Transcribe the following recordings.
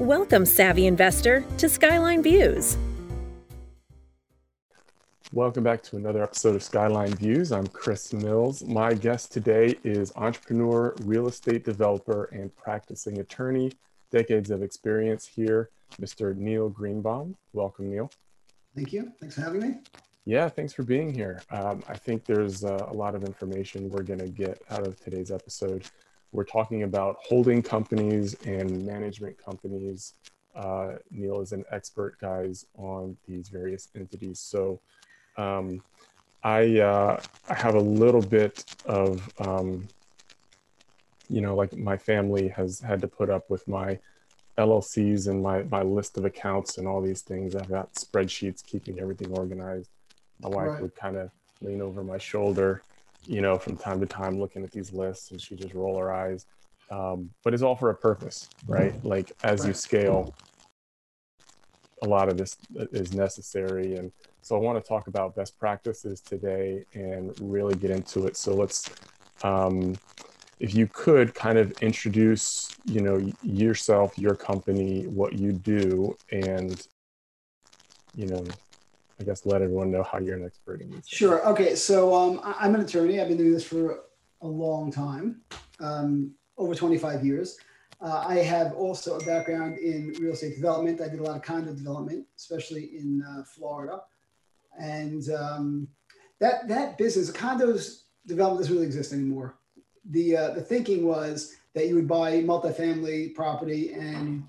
Welcome, savvy investor, to Skyline Views. Welcome back to another episode of Skyline Views. I'm Chris Mills. My guest today is entrepreneur, real estate developer, and practicing attorney. Decades of experience here, Mr. Neil Greenbaum. Welcome, Neil. Thank you. Thanks for having me. Yeah, thanks for being here. Um, I think there's uh, a lot of information we're going to get out of today's episode. We're talking about holding companies and management companies. Uh, Neil is an expert, guys, on these various entities. So um, I, uh, I have a little bit of, um, you know, like my family has had to put up with my LLCs and my, my list of accounts and all these things. I've got spreadsheets keeping everything organized. My wife right. would kind of lean over my shoulder you know, from time to time looking at these lists and she just roll her eyes. Um, but it's all for a purpose, right? Like as you scale, a lot of this is necessary. And so I want to talk about best practices today and really get into it. So let's, um, if you could kind of introduce, you know, yourself, your company, what you do, and, you know, I guess let everyone know how you're an expert in these. Sure. Okay. So um, I'm an attorney. I've been doing this for a long time, um, over 25 years. Uh, I have also a background in real estate development. I did a lot of condo development, especially in uh, Florida, and um, that that business, condos development, doesn't really exist anymore. The uh, the thinking was that you would buy multifamily property and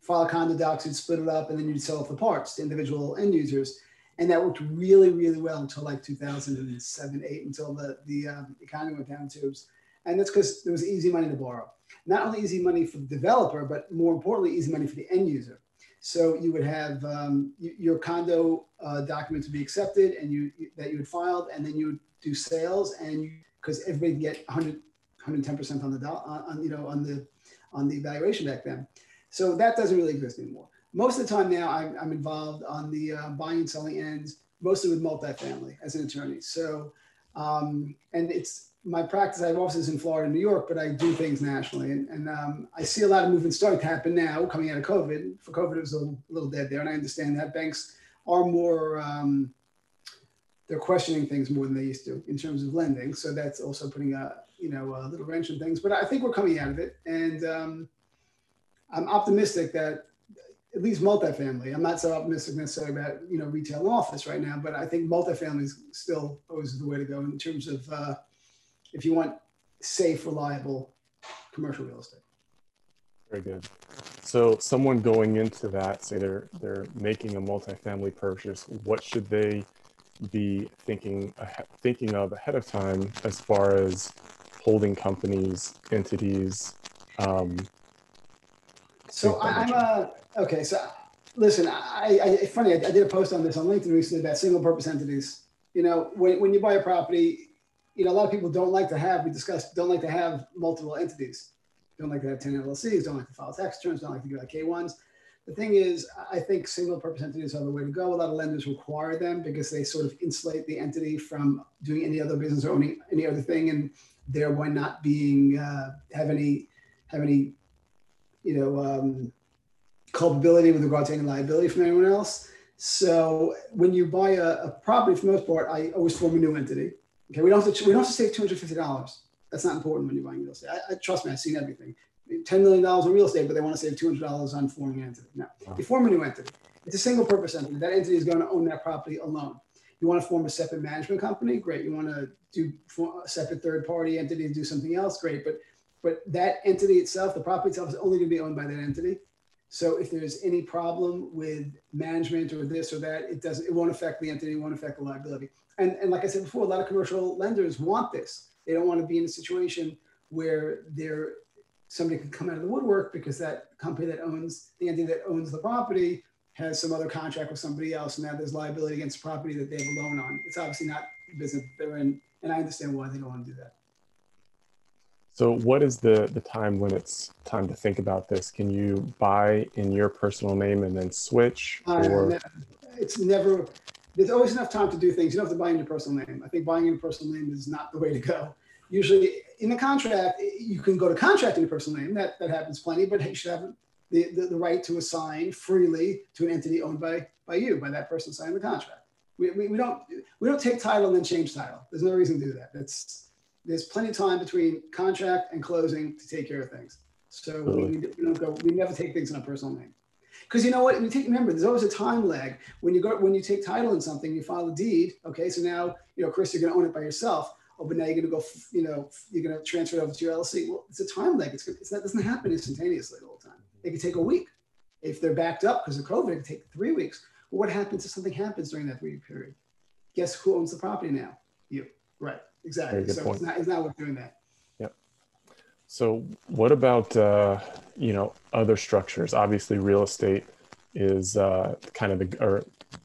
file condo docs, you'd split it up, and then you'd sell off the parts to individual end users and that worked really, really well until like 2007, eight, until the the um, economy went down tubes, and that's because there was easy money to borrow. Not only easy money for the developer, but more importantly, easy money for the end user. So you would have um, your condo uh, documents would be accepted, and you that you had filed, and then you would do sales, and because everybody get 100, 110 percent on the do- on you know on the on the evaluation back then. So that doesn't really exist anymore most of the time now I'm, I'm involved on the uh, buying and selling ends, mostly with multifamily as an attorney. So, um, and it's my practice. I have offices in Florida and New York, but I do things nationally. And, and um, I see a lot of movement starting to happen now coming out of COVID. For COVID, it was a little, little dead there. And I understand that banks are more, um, they're questioning things more than they used to in terms of lending. So that's also putting a, you know, a little wrench in things. But I think we're coming out of it. And um, I'm optimistic that at least multifamily. I'm not so optimistic necessarily about you know retail office right now, but I think multifamily is still always the way to go in terms of uh, if you want safe, reliable commercial real estate. Very good. So someone going into that, say they're they're making a multifamily purchase, what should they be thinking thinking of ahead of time as far as holding companies, entities? Um, so I'm a Okay, so listen, I, I funny, I, I, did a post on this on LinkedIn recently about single purpose entities. You know, when, when you buy a property, you know, a lot of people don't like to have, we discussed, don't like to have multiple entities. Don't like to have 10 LLCs, don't like to file tax returns, don't like to do like K1s. The thing is, I think single purpose entities are the way to go. A lot of lenders require them because they sort of insulate the entity from doing any other business or owning any other thing, and thereby not being uh, have any have any you know um, culpability with regard to any liability from anyone else. So when you buy a, a, property, for the most part, I always form a new entity. Okay, we don't have to, we don't have to save two hundred fifty dollars. That's not important when you're buying real estate. I, I trust me, I've seen everything. Ten million dollars in real estate, but they want to save two hundred dollars on forming an entity. No, wow. you form a new entity. It's a single purpose entity. That entity is going to own that property alone. You want to form a separate management company? Great. You want to do a separate third party entity do something else? Great. But but that entity itself, the property itself, is only going to be owned by that entity. So if there's any problem with management or this or that, it doesn't, it won't affect the entity, it won't affect the liability. And, and like I said before, a lot of commercial lenders want this. They don't want to be in a situation where they're, somebody can come out of the woodwork because that company that owns, the entity that owns the property has some other contract with somebody else. And now there's liability against the property that they have a loan on. It's obviously not the business they're in. And I understand why they don't want to do that. So, what is the the time when it's time to think about this? Can you buy in your personal name and then switch? Or uh, it's never. There's always enough time to do things. You don't have to buy in your personal name. I think buying in your personal name is not the way to go. Usually, in the contract, you can go to contract in your personal name. That that happens plenty, but you should have the, the, the, right to assign freely to an entity owned by, by you, by that person signing the contract. We, we, we, don't, we don't take title and then change title. There's no reason to do that. That's, there's plenty of time between contract and closing to take care of things. So we, we, don't go, we never take things in a personal name. Because you know what? You take remember, there's always a time lag when you go when you take title in something, you file a deed. Okay, so now you know, Chris, you're going to own it by yourself. Oh, but now you're going to go, you know, you're going to transfer it over to your LLC. Well, it's a time lag. It's, it's that doesn't happen instantaneously all the time. It could take a week. If they're backed up because of COVID, it could take three weeks. Well, what happens if something happens during that three week period? Guess who owns the property now? You. Right. Exactly. So point. it's not, it's not worth doing that. Yep. So what about uh, you know other structures? Obviously, real estate is uh, kind of the or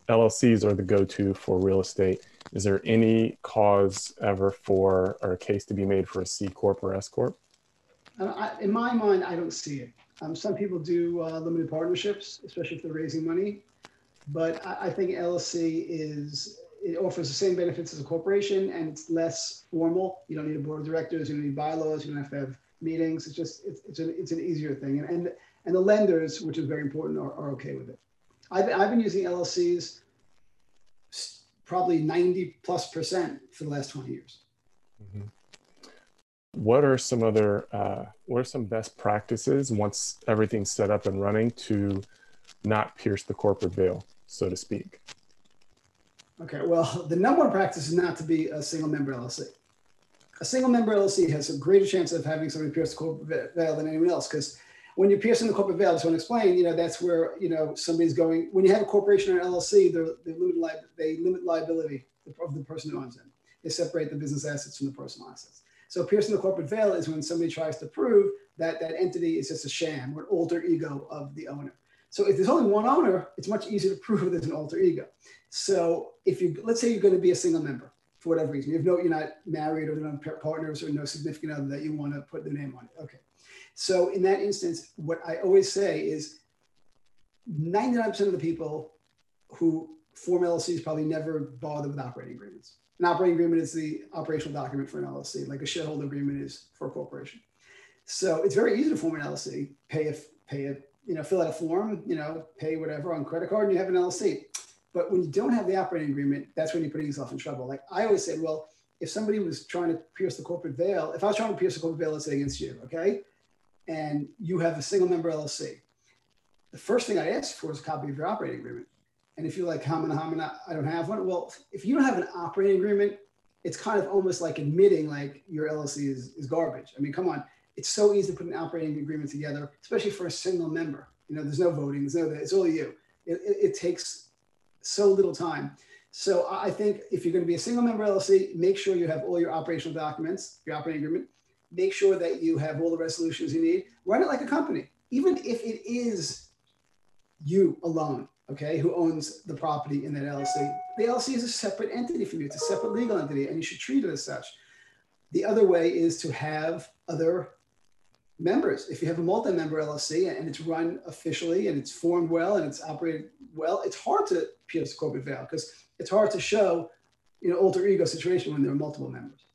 LLCs are the go-to for real estate. Is there any cause ever for or a case to be made for a C corp or S corp? Uh, I, in my mind, I don't see it. Um, some people do uh, limited partnerships, especially if they're raising money. But I, I, think LLC is it offers the same benefits as a corporation, and it's less formal. You don't need a board of directors. You don't need bylaws. You don't have to have meetings. It's just it's it's, an, it's an easier thing, and, and and the lenders, which is very important, are, are okay with it. I've, I've been using LLCs probably 90 plus percent for the last 20 years. Mm-hmm. What are some other, uh, what are some best practices once everything's set up and running to not pierce the corporate veil, so to speak? Okay, well, the number one practice is not to be a single member LLC. A single member LLC has a greater chance of having somebody pierce the corporate veil than anyone else because when you're piercing the corporate veil, I just want to explain, you know, that's where, you know, somebody's going, when you have a corporation or LLC, they're, they limit, li- they limit liability of the person who owns them. They separate the business assets from the personal assets. So piercing the corporate veil is when somebody tries to prove that that entity is just a sham or an alter ego of the owner. So if there's only one owner, it's much easier to prove there's an alter ego. So if you, let's say you're going to be a single member for whatever reason, you have no, you're not married or no partners or no significant other that you want to put their name on it. Okay. So in that instance, what I always say is 99% of the people who form LLCs probably never bother with operating agreements. An operating agreement is the operational document for an LLC, like a shareholder agreement is for a corporation. So it's very easy to form an LLC, pay a, pay a, you know, fill out a form, you know, pay whatever on credit card and you have an LLC. But when you don't have the operating agreement, that's when you're putting yourself in trouble. Like I always said, well, if somebody was trying to pierce the corporate veil, if I was trying to pierce the corporate veil, let's say against you, okay? and you have a single member LLC, the first thing I ask for is a copy of your operating agreement. And if you're like, how many, I don't have one. Well, if you don't have an operating agreement, it's kind of almost like admitting like your LLC is, is garbage. I mean, come on. It's so easy to put an operating agreement together, especially for a single member. You know, there's no voting, there's no, it's all you. It, it, it takes so little time. So I think if you're going to be a single member LLC, make sure you have all your operational documents, your operating agreement, make sure that you have all the resolutions you need. Run it like a company, even if it is you alone, okay, who owns the property in that LLC. The LLC is a separate entity from you, it's a separate legal entity, and you should treat it as such. The other way is to have other members. If you have a multi-member LLC and it's run officially and it's formed well and it's operated well, it's hard to pierce the corporate veil because it's hard to show, you know, alter ego situation when there are multiple members.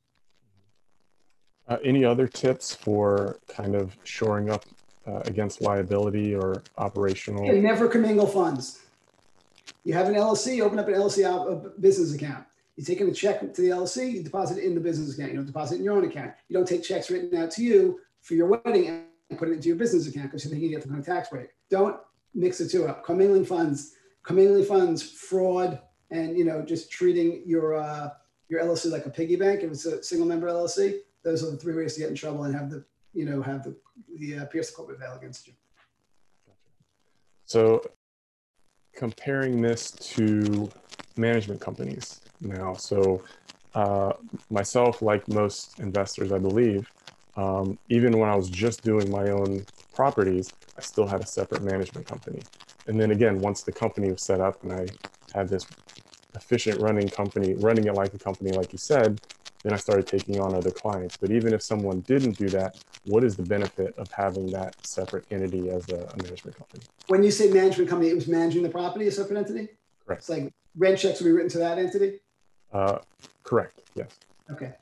Uh, any other tips for kind of shoring up uh, against liability or operational? Yeah, never commingle funds. You have an LLC, open up an LLC uh, business account. You take in a check to the LLC, you deposit it in the business account. You don't deposit it in your own account. You don't take checks written out to you for your wedding and put it into your business account because you think you get the kind of tax break. Don't mix the two up. Commingling funds, commingling funds, fraud, and you know just treating your uh, your LLC like a piggy bank if it's a single member LLC those are the three ways to get in trouble and have the you know have the the uh, pierce the corporate veil against you. So comparing this to management companies now, so uh, myself, like most investors, I believe, um, even when I was just doing my own properties, I still had a separate management company. And then again, once the company was set up and I had this efficient running company, running it like a company, like you said, then I started taking on other clients. But even if someone didn't do that, what is the benefit of having that separate entity as a, a management company? When you say management company, it was managing the property, a separate entity? Correct. It's like rent checks will be written to that entity? Uh, correct, yes. Okay.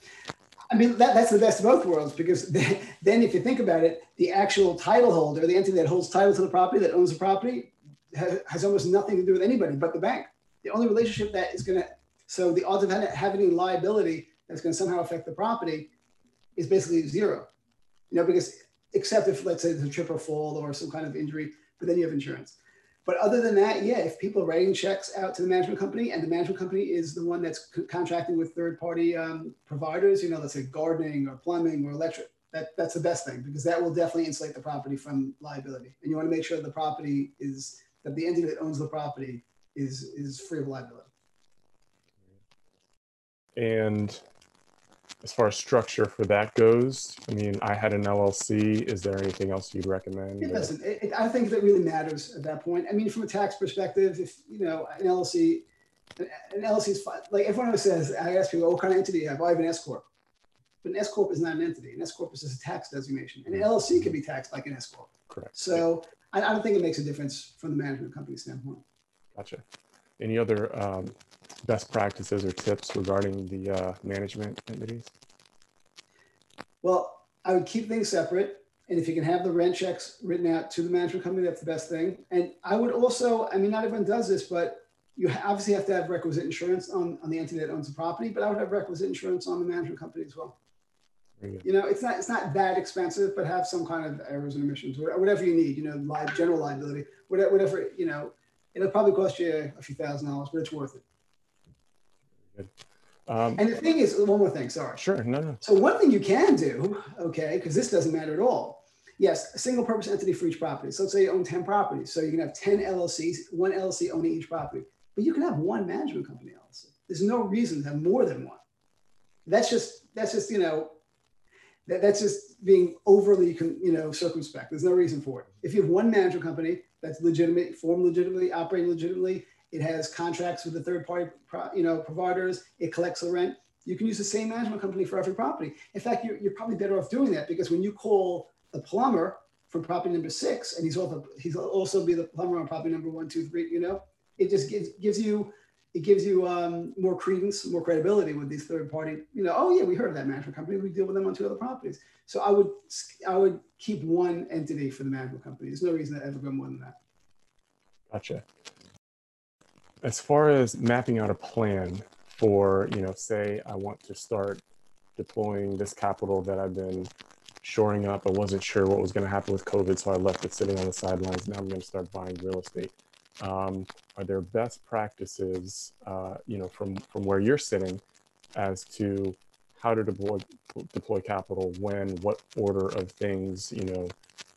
I mean, that, that's the best of both worlds because then, if you think about it, the actual title holder, the entity that holds title to the property, that owns the property, has, has almost nothing to do with anybody but the bank. The only relationship that is going to, so the odds of having any liability that's going to somehow affect the property is basically zero. You know, because except if, let's say, there's a trip or fall or some kind of injury, but then you have insurance. But other than that, yeah, if people are writing checks out to the management company and the management company is the one that's contracting with third party um, providers, you know, let's say gardening or plumbing or electric, that, that's the best thing because that will definitely insulate the property from liability. And you want to make sure the property is, that the entity that owns the property is, is free of liability. And as far as structure for that goes, I mean, I had an LLC. Is there anything else you'd recommend? It doesn't. It, it, I think that really matters at that point. I mean, from a tax perspective, if you know an LLC, an LLC is fine. Like everyone always says, I ask people, what kind of entity do you have? Oh, I have an S corp. But an S corp is not an entity. An S corp is just a tax designation. And an LLC can be taxed like an S corp. Correct. So I, I don't think it makes a difference from the management company standpoint. Gotcha. Any other um, best practices or tips regarding the uh, management entities? Well, I would keep things separate. And if you can have the rent checks written out to the management company, that's the best thing. And I would also, I mean, not everyone does this, but you obviously have to have requisite insurance on, on the entity that owns the property, but I would have requisite insurance on the management company as well. You know, it's not it's not that expensive, but have some kind of errors and omissions, whatever you need. You know, li- general liability, whatever, whatever. You know, it'll probably cost you a few thousand dollars, but it's worth it. Good. Um, and the thing is, one more thing, sorry. Sure, no, no. So one thing you can do, okay, because this doesn't matter at all. Yes, a single purpose entity for each property. So let's say you own 10 properties. So you can have 10 LLCs, one LLC owning each property. But you can have one management company LLC. There's no reason to have more than one. That's just, that's just, you know, that, that's just being overly, you know, circumspect. There's no reason for it. If you have one management company that's legitimate, formed legitimately, operating legitimately, it has contracts with the third party, you know, providers. It collects the rent. You can use the same management company for every property. In fact, you're, you're probably better off doing that because when you call the plumber from property number six, and he's also also be the plumber on property number one, two, three. You know, it just gives gives you it gives you um, more credence, more credibility with these third party. You know, oh yeah, we heard of that management company. We deal with them on two other properties. So I would I would keep one entity for the management company. There's no reason to ever go more than that. Gotcha as far as mapping out a plan for, you know, say I want to start deploying this capital that I've been shoring up. I wasn't sure what was going to happen with COVID, so I left it sitting on the sidelines. Now I'm going to start buying real estate. Um, are there best practices, uh, you know, from from where you're sitting, as to how to deploy deploy capital, when, what order of things, you know,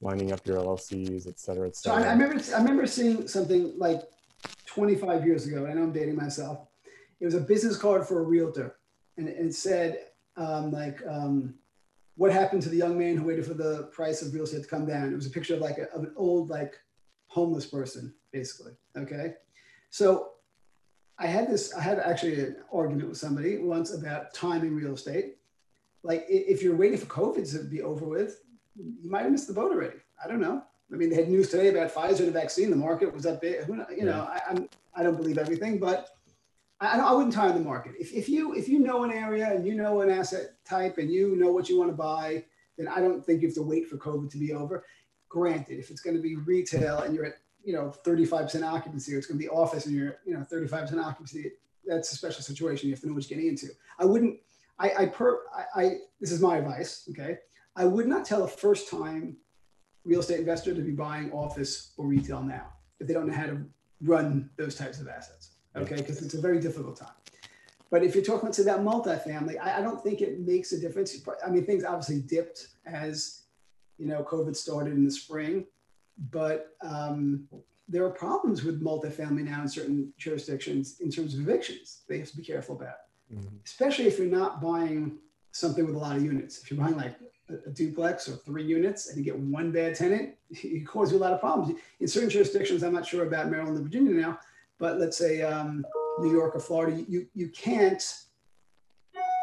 lining up your LLCs, et cetera, et cetera. So I, I remember I remember seeing something like 25 years ago, I know I'm dating myself. It was a business card for a realtor, and it said um, like, um, "What happened to the young man who waited for the price of real estate to come down?" It was a picture of like a, of an old like homeless person, basically. Okay, so I had this. I had actually an argument with somebody once about timing real estate. Like, if you're waiting for COVID to be over with, you might have missed the boat already. I don't know. I mean, they had news today about Pfizer, the vaccine. The market was up big. Who, you know, I, I'm I don't believe everything, but I, I wouldn't time the market. If, if you if you know an area and you know an asset type and you know what you want to buy, then I don't think you have to wait for COVID to be over. Granted, if it's going to be retail and you're at you know 35% occupancy, or it's going to be office and you're you know 35% occupancy, that's a special situation. You have to know what you're getting into. I wouldn't. I, I per I, I this is my advice. Okay, I would not tell a first time real estate investor to be buying office or retail now if they don't know how to run those types of assets. Okay, because it's a very difficult time. But if you're talking to that multifamily, I, I don't think it makes a difference. I mean, things obviously dipped as you know COVID started in the spring, but um, there are problems with multifamily now in certain jurisdictions in terms of evictions. They have to be careful about, mm-hmm. especially if you're not buying something with a lot of units. If you're buying like a, duplex or three units and you get one bad tenant, it causes you a lot of problems. In certain jurisdictions, I'm not sure about Maryland and Virginia now, but let's say um, New York or Florida, you, you can't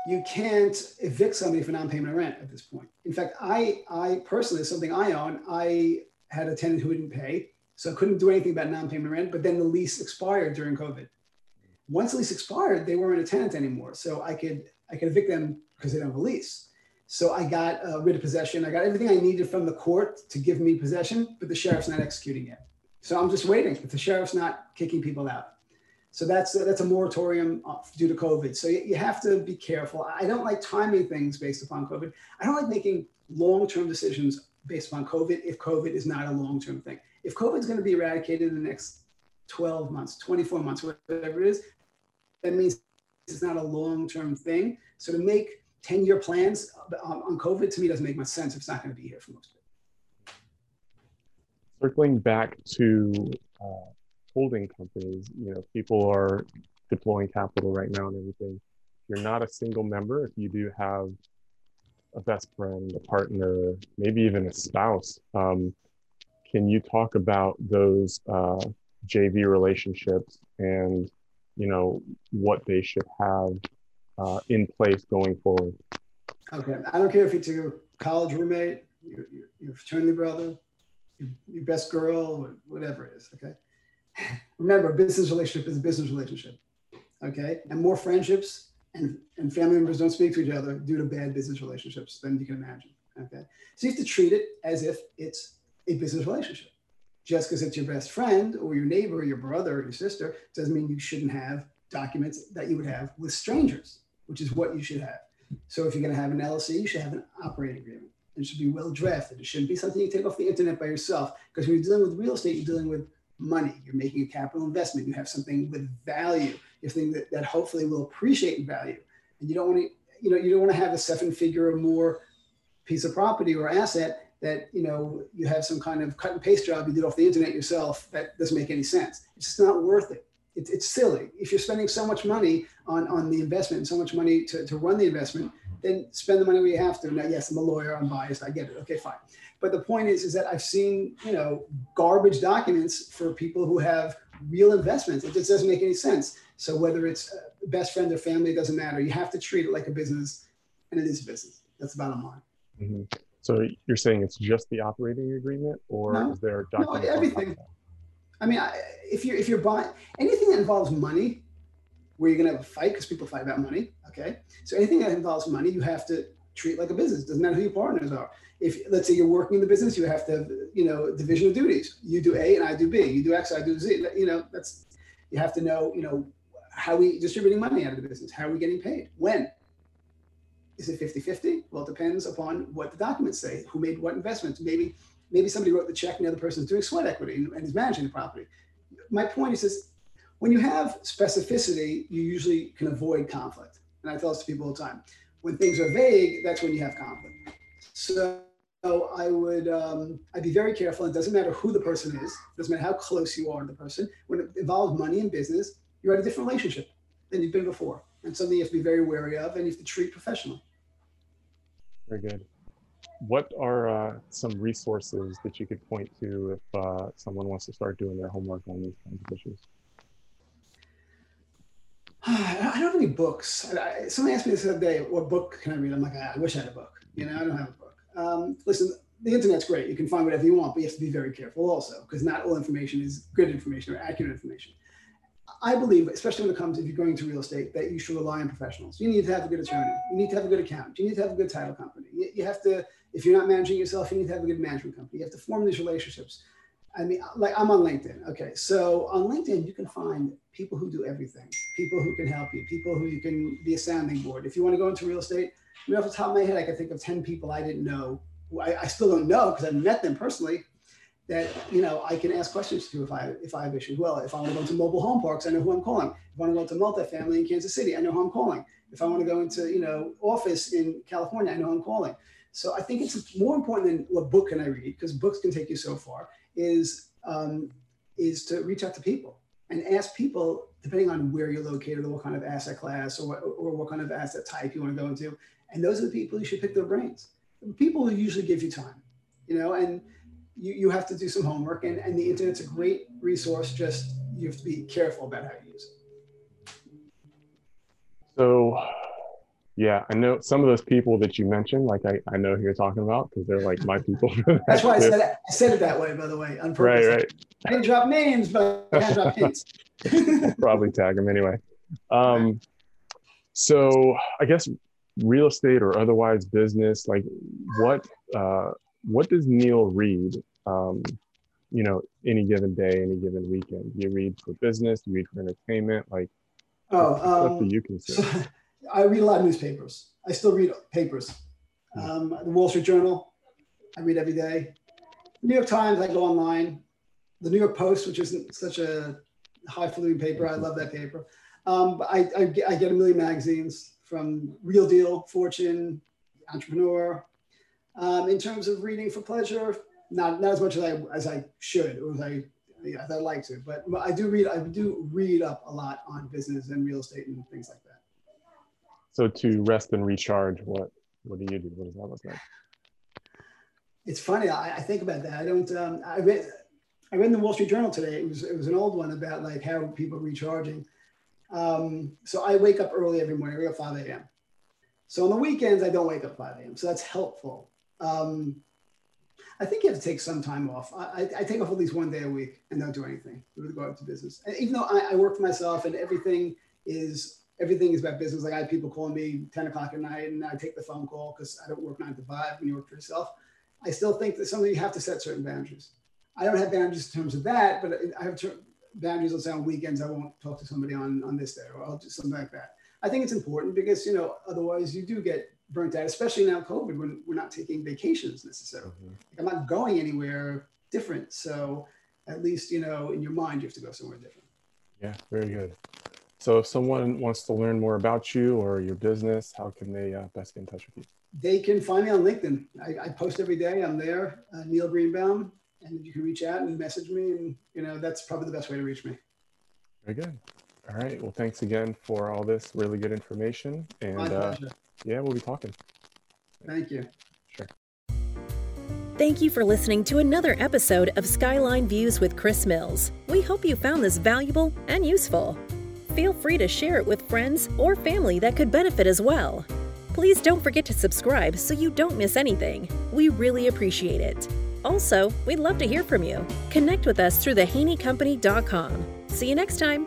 you can't evict somebody for non-payment of rent at this point. In fact, I I personally, something I own, I had a tenant who didn't pay, so I couldn't do anything about non-payment of rent. But then the lease expired during COVID, Once the lease expired, they weren't a tenant anymore. So I could I could evict them because they don't have a lease. So I got uh, writ of possession. I got everything I needed from the court to give me possession, but the sheriff's not executing it. So I'm just waiting, but the sheriff's not kicking people out. So that's a, that's a moratorium due to COVID. So you, you have to be careful. I don't like timing things based upon COVID. I don't like making long-term decisions based upon COVID if COVID is not a long-term thing. If COVID is going to be eradicated in the next 12 months, 24 months, whatever it is, that means it's not a long-term thing. So to make 10-year plans on COVID to me doesn't make much sense if it's not going to be here for most of it. Circling back to uh, holding companies, you know, people are deploying capital right now and everything. If you're not a single member. If you do have a best friend, a partner, maybe even a spouse, um, can you talk about those uh, JV relationships and you know what they should have uh, in place going forward? Okay, I don't care if it's your college roommate, your, your, your fraternity brother, your, your best girl, whatever it is. Okay, remember, business relationship is a business relationship. Okay. And more friendships and, and family members don't speak to each other due to bad business relationships than you can imagine. Okay. So you have to treat it as if it's a business relationship. Just because it's your best friend or your neighbor or your brother or your sister doesn't mean you shouldn't have documents that you would have with strangers, which is what you should have. So if you're going to have an LLC, you should have an operating agreement. It should be well drafted. It shouldn't be something you take off the internet by yourself. Because when you're dealing with real estate, you're dealing with money. You're making a capital investment. You have something with value. You have that, that hopefully will appreciate in value. And you don't want to, you know, you don't want to have a seven figure or more piece of property or asset that, you know, you have some kind of cut and paste job you did off the internet yourself that doesn't make any sense. It's just not worth it. It it's silly. If you're spending so much money on, on the investment and so much money to, to run the investment, then spend the money where you have to. Now, yes, I'm a lawyer, I'm biased, I get it. Okay, fine. But the point is, is that I've seen, you know, garbage documents for people who have real investments. It just doesn't make any sense. So whether it's best friend or family, it doesn't matter. You have to treat it like a business, and it is a business. That's the bottom line. Mm-hmm. So you're saying it's just the operating agreement, or no, is there document? no, everything? I mean, if you're if you're buying anything that involves money, where you're going to have a fight because people fight about money. Okay, so anything that involves money, you have to treat like a business. Doesn't matter who your partners are. If let's say you're working in the business, you have to have you know division of duties. You do A and I do B. You do X, I do Z. You know that's you have to know you know how we distributing money out of the business. How are we getting paid? When? Is it 50-50? Well, it depends upon what the documents say. Who made what investments? Maybe maybe somebody wrote the check and the other person is doing sweat equity and, and is managing the property. My point is this when you have specificity, you usually can avoid conflict. And I tell this to people all the time. When things are vague, that's when you have conflict. So I would um, I'd be very careful. It doesn't matter who the person is, it doesn't matter how close you are to the person. When it involves money and business, you're at a different relationship than you've been before. And something you have to be very wary of and you have to treat professionally. Very good. What are uh, some resources that you could point to if uh, someone wants to start doing their homework on these kinds of issues? I don't have any books. I, someone asked me this the other day, what book can I read? I'm like, I wish I had a book. You know, I don't have a book. Um, listen, the internet's great. You can find whatever you want, but you have to be very careful also, because not all information is good information or accurate information. I believe, especially when it comes if you're going to real estate, that you should rely on professionals. You need to have a good attorney. You need to have a good accountant. You need to have a good title company. You, you have to, if you're not managing yourself, you need to have a good management company. You have to form these relationships. I mean, like I'm on LinkedIn. Okay. So on LinkedIn, you can find people who do everything, people who can help you, people who you can be a sounding board. If you want to go into real estate, I mean, off the top of my head, I can think of 10 people I didn't know. I, I still don't know because I've met them personally that, you know, I can ask questions to if I, if I have issues. Well, if I want to go into mobile home parks, I know who I'm calling. If I want to go to multifamily in Kansas City, I know who I'm calling. If I want to go into, you know, office in California, I know who I'm calling. So I think it's more important than what book can I read because books can take you so far is um, is to reach out to people and ask people, depending on where you're located or what kind of asset class or what, or what kind of asset type you want to go into. And those are the people you should pick their brains. People who usually give you time, you know, and you, you have to do some homework and, and the internet's a great resource. Just you have to be careful about how you use it. So yeah, I know some of those people that you mentioned, like I, I know who you're talking about because they're like my people. That's why I said it, I said it that way, by the way, on purpose. Right, right. I didn't drop names, but I drop hints. Probably tag them anyway. Um, so I guess real estate or otherwise business, like what uh, what does Neil read? Um, you know, any given day, any given weekend. Do you read for business? Do you read for entertainment? Like, Oh, what um, do you consider? I read a lot of newspapers. I still read papers. Um, the Wall Street Journal, I read every day. The New York Times, I go online. The New York Post, which isn't such a highfalutin paper, I love that paper. Um, but I, I, get, I get a million magazines from Real Deal, Fortune, Entrepreneur. Um, in terms of reading for pleasure, not, not as much as I, as I should or as I, yeah, as I like to, but I do read, I do read up a lot on business and real estate and things like that. So to rest and recharge, what what do you do? What does that look like? It's funny. I, I think about that. I don't. Um, I read. I read in the Wall Street Journal today. It was it was an old one about like how people recharging. Um, so I wake up early every morning. I wake up 5 a.m. So on the weekends I don't wake up 5 a.m. So that's helpful. Um, I think you have to take some time off. I, I, take off at least one day a week and don't do anything. Go out to business. And even though I, I work for myself and everything is everything is about business. Like I have people calling me 10 o'clock at night and I take the phone call because I don't work nine to five when you work for yourself. I still think that something you have to set certain boundaries. I don't have boundaries in terms of that, but I have ter- boundaries. Let's say on weekends, I won't talk to somebody on, on this day or I'll do something like that. I think it's important because, you know, otherwise you do get burnt out, especially now COVID when we're not taking vacations necessarily. Mm-hmm. Like I'm not going anywhere different. So at least, you know, in your mind, you have to go somewhere different. Yeah, very good. So if someone wants to learn more about you or your business, how can they uh, best get in touch with you? They can find me on LinkedIn. I, I post every day. I'm there, uh, Neil Greenbaum, and you can reach out and message me. And, you know, that's probably the best way to reach me. Very good. All right. Well, thanks again for all this really good information. My And uh, yeah, we'll be talking. Thank you. Sure. Thank you for listening to another episode of Skyline Views with Chris Mills. We hope you found this valuable and useful. Feel free to share it with friends or family that could benefit as well. Please don't forget to subscribe so you don't miss anything. We really appreciate it. Also, we'd love to hear from you. Connect with us through thehaneycompany.com. See you next time.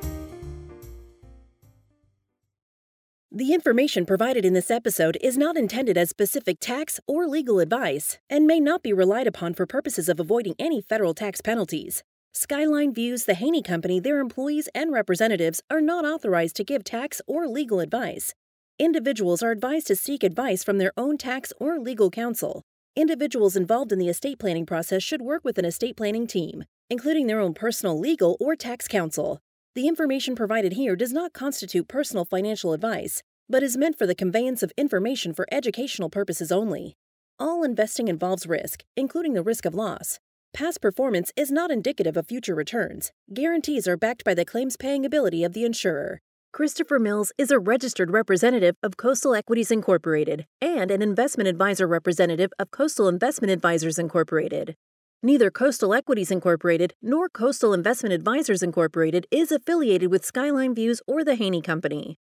The information provided in this episode is not intended as specific tax or legal advice and may not be relied upon for purposes of avoiding any federal tax penalties. Skyline Views, the Haney Company, their employees, and representatives are not authorized to give tax or legal advice. Individuals are advised to seek advice from their own tax or legal counsel. Individuals involved in the estate planning process should work with an estate planning team, including their own personal legal or tax counsel. The information provided here does not constitute personal financial advice, but is meant for the conveyance of information for educational purposes only. All investing involves risk, including the risk of loss. Past performance is not indicative of future returns. Guarantees are backed by the claims paying ability of the insurer. Christopher Mills is a registered representative of Coastal Equities Incorporated and an investment advisor representative of Coastal Investment Advisors Incorporated. Neither Coastal Equities Incorporated nor Coastal Investment Advisors Incorporated is affiliated with Skyline Views or the Haney Company.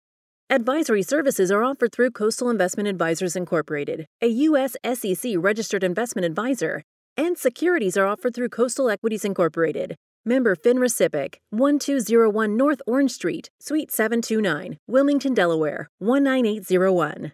Advisory services are offered through Coastal Investment Advisors Incorporated, a U.S. SEC registered investment advisor, and securities are offered through Coastal Equities Incorporated. Member FINRA SIPC, 1201 North Orange Street, Suite 729, Wilmington, Delaware, 19801.